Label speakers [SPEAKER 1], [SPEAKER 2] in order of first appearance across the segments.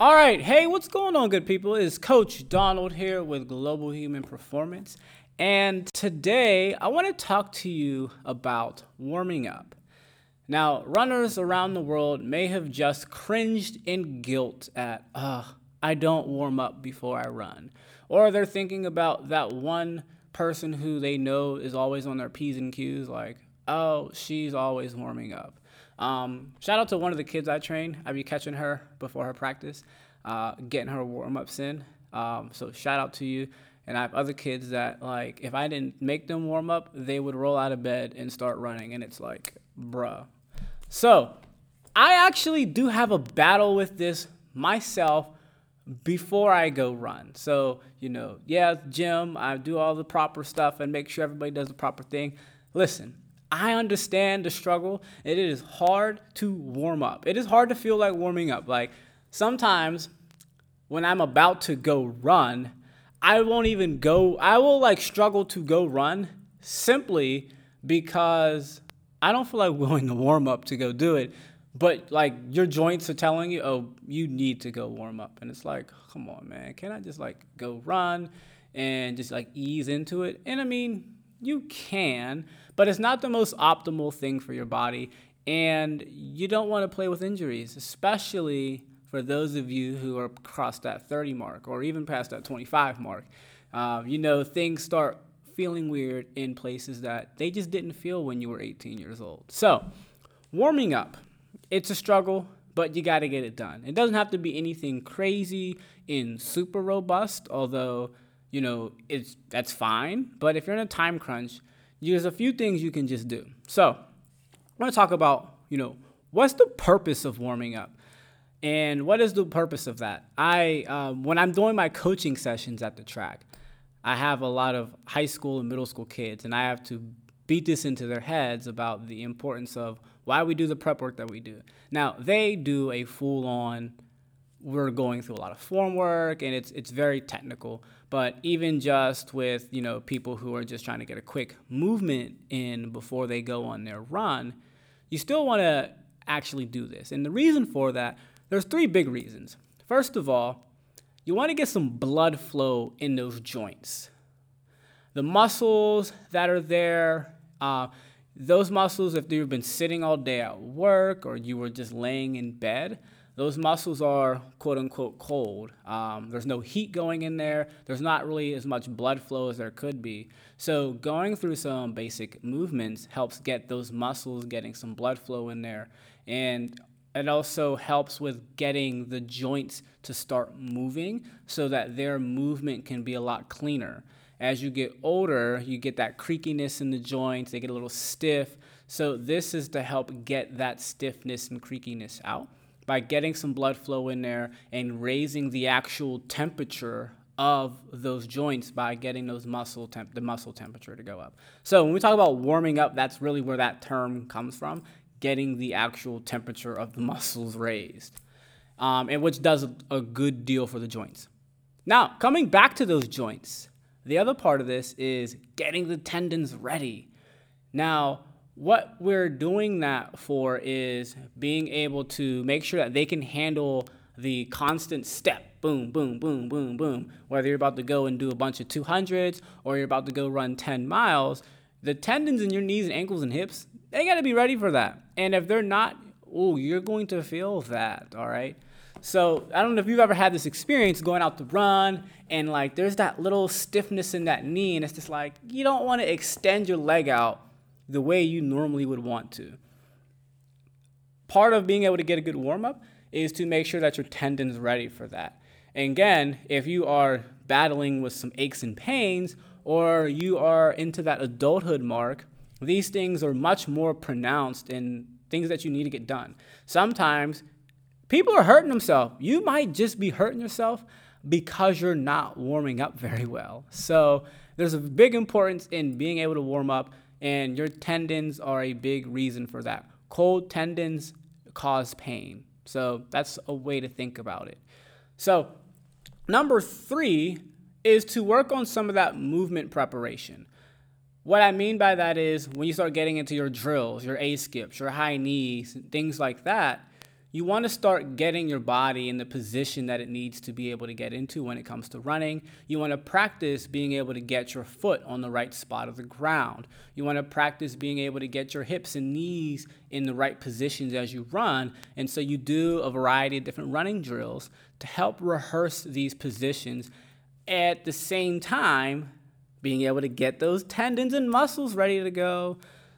[SPEAKER 1] All right, hey, what's going on, good people? It's Coach Donald here with Global Human Performance. And today I want to talk to you about warming up. Now, runners around the world may have just cringed in guilt at, uh, I don't warm up before I run. Or they're thinking about that one person who they know is always on their P's and Q's, like, oh, she's always warming up. Um, shout out to one of the kids I train. I be catching her before her practice, uh, getting her warm ups in. Um, so shout out to you. And I have other kids that like if I didn't make them warm up, they would roll out of bed and start running, and it's like, bruh. So I actually do have a battle with this myself before I go run. So, you know, yeah, gym, I do all the proper stuff and make sure everybody does the proper thing. Listen, I understand the struggle. It is hard to warm up. It is hard to feel like warming up. Like sometimes when I'm about to go run, I won't even go, I will like struggle to go run simply because I don't feel like willing to warm up to go do it. But like your joints are telling you, oh, you need to go warm up. And it's like, come on, man, can I just like go run and just like ease into it? And I mean, you can, but it's not the most optimal thing for your body. And you don't want to play with injuries, especially for those of you who are across that 30 mark or even past that 25 mark. Uh, you know, things start feeling weird in places that they just didn't feel when you were 18 years old. So, warming up, it's a struggle, but you got to get it done. It doesn't have to be anything crazy and super robust, although you know, it's that's fine. But if you're in a time crunch, there's a few things you can just do. So I want to talk about, you know, what's the purpose of warming up? And what is the purpose of that? I um, when I'm doing my coaching sessions at the track, I have a lot of high school and middle school kids, and I have to beat this into their heads about the importance of why we do the prep work that we do. Now they do a full on. We're going through a lot of form work, and it's it's very technical. But even just with you know people who are just trying to get a quick movement in before they go on their run, you still want to actually do this. And the reason for that, there's three big reasons. First of all, you want to get some blood flow in those joints. The muscles that are there, uh, those muscles, if you've been sitting all day at work or you were just laying in bed, those muscles are quote unquote cold. Um, there's no heat going in there. There's not really as much blood flow as there could be. So, going through some basic movements helps get those muscles getting some blood flow in there. And it also helps with getting the joints to start moving so that their movement can be a lot cleaner. As you get older, you get that creakiness in the joints, they get a little stiff. So, this is to help get that stiffness and creakiness out by getting some blood flow in there and raising the actual temperature of those joints by getting those muscle temp- the muscle temperature to go up. So when we talk about warming up, that's really where that term comes from, getting the actual temperature of the muscles raised, um, and which does a, a good deal for the joints. Now coming back to those joints, the other part of this is getting the tendons ready. Now what we're doing that for is being able to make sure that they can handle the constant step. Boom boom boom boom boom. Whether you're about to go and do a bunch of 200s or you're about to go run 10 miles the tendons in your knees and ankles and hips they got to be ready for that. And if they're not oh you're going to feel that all right? So i don't know if you've ever had this experience going out to run and like there's that little stiffness in that knee and it's just like you don't want to extend your leg out the way you normally would want to. Part of being able to get a good warm up is to make sure that your tendon's ready for that. And again, if you are battling with some aches and pains, or you are into that adulthood mark, these things are much more pronounced in things that you need to get done. Sometimes people are hurting themselves. You might just be hurting yourself because you're not warming up very well. So there's a big importance in being able to warm up and your tendons are a big reason for that. Cold tendons cause pain. So that's a way to think about it. So, number three is to work on some of that movement preparation. What I mean by that is when you start getting into your drills, your A skips, your high knees, things like that, you want to start getting your body in the position that it needs to be able to get into when it comes to running. You want to practice being able to get your foot on the right spot of the ground. You want to practice being able to get your hips and knees in the right positions as you run. And so you do a variety of different running drills to help rehearse these positions at the same time being able to get those tendons and muscles ready to go.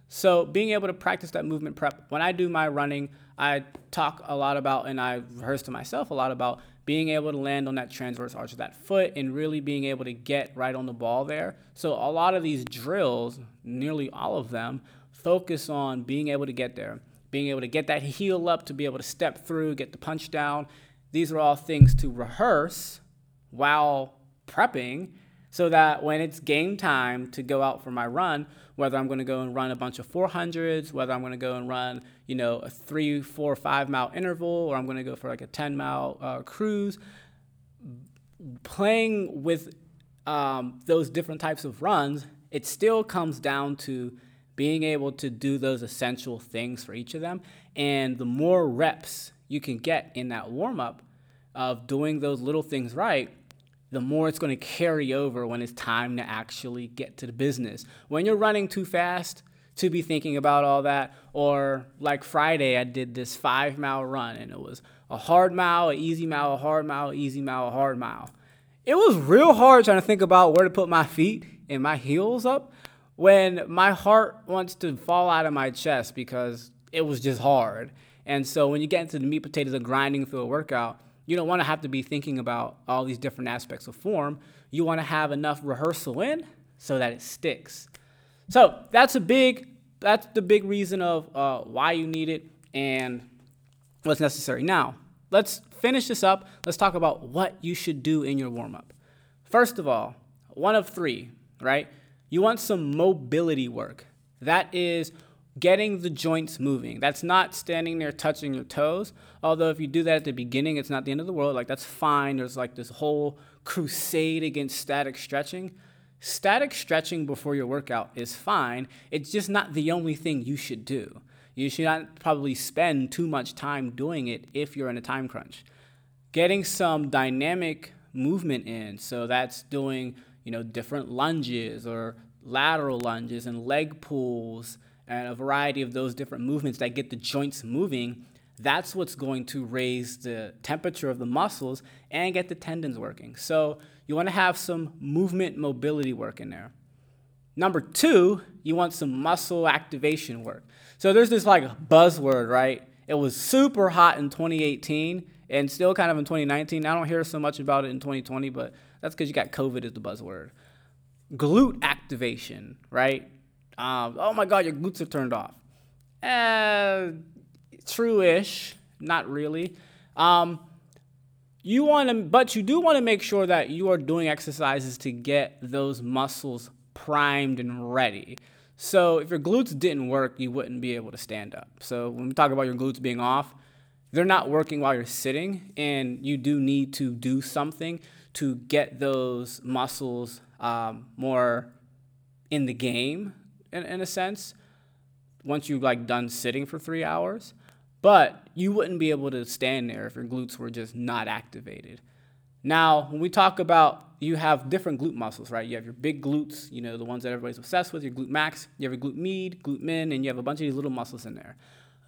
[SPEAKER 1] So being able to practice that movement prep. When I do my running, I talk a lot about and I rehearse to myself a lot about being able to land on that transverse arch of that foot and really being able to get right on the ball there. So a lot of these drills, nearly all of them, focus on being able to get there, being able to get that heel up to be able to step through, get the punch down. These are all things to rehearse while prepping so that when it's game time to go out for my run, whether I'm going to go and run a bunch of 400s, whether I'm going to go and run, you know, a three, four, five mile interval, or I'm going to go for like a 10 mile uh, cruise, playing with um, those different types of runs, it still comes down to being able to do those essential things for each of them. And the more reps you can get in that warm up of doing those little things right, the more it's going to carry over when it's time to actually get to the business. When you're running too fast to be thinking about all that, or like Friday, I did this five mile run and it was a hard mile, an easy mile, a hard mile, easy mile, a hard mile. It was real hard trying to think about where to put my feet and my heels up when my heart wants to fall out of my chest because it was just hard. And so when you get into the meat potatoes of grinding through a workout, you don't want to have to be thinking about all these different aspects of form. You want to have enough rehearsal in so that it sticks. So that's a big, that's the big reason of uh, why you need it and what's necessary. Now, let's finish this up. Let's talk about what you should do in your warm up. First of all, one of three, right? You want some mobility work. That is getting the joints moving. That's not standing there touching your toes. Although if you do that at the beginning, it's not the end of the world. Like that's fine. There's like this whole crusade against static stretching. Static stretching before your workout is fine. It's just not the only thing you should do. You should not probably spend too much time doing it if you're in a time crunch. Getting some dynamic movement in, so that's doing, you know, different lunges or lateral lunges and leg pulls and a variety of those different movements that get the joints moving, that's what's going to raise the temperature of the muscles and get the tendons working. So you want to have some movement mobility work in there. Number two, you want some muscle activation work. So there's this like buzzword, right? It was super hot in 2018 and still kind of in 2019. I don't hear so much about it in 2020, but that's because you got COVID as the buzzword. Glute activation, right? Um, oh my God, your glutes are turned off. Uh, true-ish, not really. Um, you want to, but you do want to make sure that you are doing exercises to get those muscles primed and ready. So if your glutes didn't work, you wouldn't be able to stand up. So when we talk about your glutes being off, they're not working while you're sitting, and you do need to do something to get those muscles um, more in the game in, in a sense once you've like done sitting for three hours. But you wouldn't be able to stand there if your glutes were just not activated. Now when we talk about you have different glute muscles right? You have your big glutes you know the ones that everybody's obsessed with your glute max you have your glute med glute min and you have a bunch of these little muscles in there.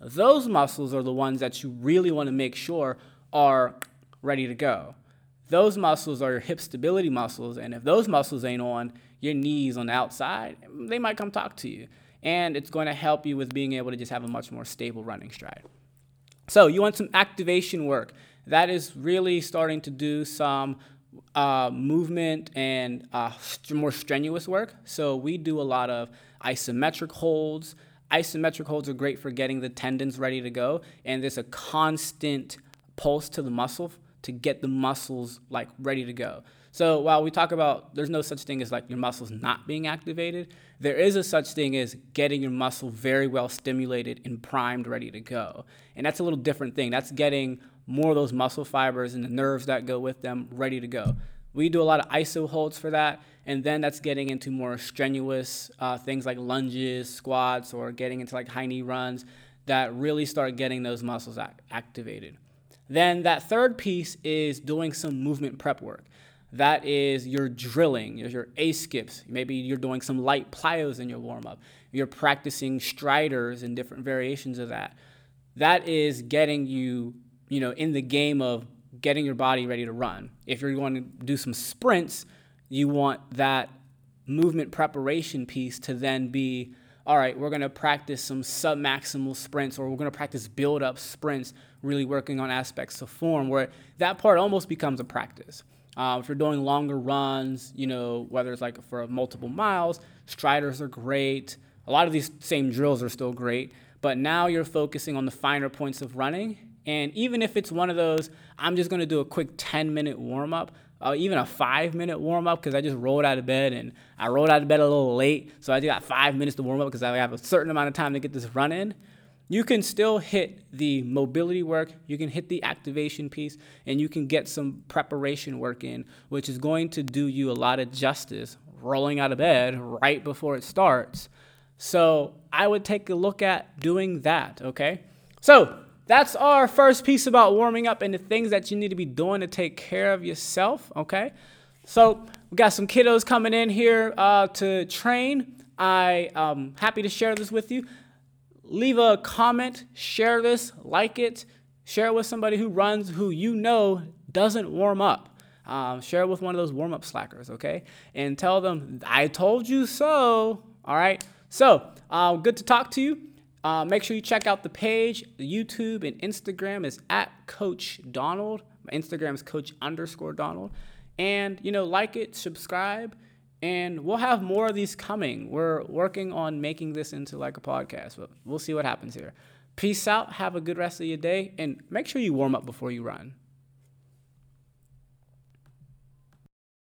[SPEAKER 1] Those muscles are the ones that you really want to make sure are ready to go those muscles are your hip stability muscles and if those muscles ain't on your knees on the outside, they might come talk to you. And it's going to help you with being able to just have a much more stable running stride. So, you want some activation work. That is really starting to do some uh, movement and uh, more strenuous work. So, we do a lot of isometric holds. Isometric holds are great for getting the tendons ready to go, and there's a constant pulse to the muscle to get the muscles like ready to go. So while we talk about there's no such thing as like your muscles not being activated, there is a such thing as getting your muscle very well stimulated and primed, ready to go. And that's a little different thing. That's getting more of those muscle fibers and the nerves that go with them ready to go. We do a lot of iso holds for that, and then that's getting into more strenuous uh, things like lunges, squats, or getting into like high knee runs. that really start getting those muscles act- activated. Then that third piece is doing some movement prep work. That is your drilling, your A skips. Maybe you're doing some light plyos in your warm up. You're practicing striders and different variations of that. That is getting you, you know, in the game of getting your body ready to run. If you're going to do some sprints, you want that movement preparation piece to then be all right, we're going to practice some sub-maximal sprints or we're going to practice build-up sprints, really working on aspects of form where that part almost becomes a practice. Uh, if you're doing longer runs, you know, whether it's like for multiple miles, striders are great. A lot of these same drills are still great, but now you're focusing on the finer points of running. And even if it's one of those, I'm just going to do a quick 10 minute warm up, uh, even a five minute warm up because I just rolled out of bed and I rolled out of bed a little late. So I just got five minutes to warm up because I have a certain amount of time to get this run in. You can still hit the mobility work, you can hit the activation piece, and you can get some preparation work in, which is going to do you a lot of justice rolling out of bed right before it starts. So I would take a look at doing that, okay? So that's our first piece about warming up and the things that you need to be doing to take care of yourself. Okay. So we got some kiddos coming in here uh, to train. I am um, happy to share this with you. Leave a comment, share this, like it, share it with somebody who runs who you know doesn't warm up. Um, share it with one of those warm up slackers, okay? And tell them, I told you so. All right. So, uh, good to talk to you. Uh, make sure you check out the page. YouTube and Instagram is at Coach Donald. My Instagram is Coach underscore Donald. And, you know, like it, subscribe, and we'll have more of these coming. We're working on making this into like a podcast, but we'll see what happens here. Peace out. Have a good rest of your day, and make sure you warm up before you run.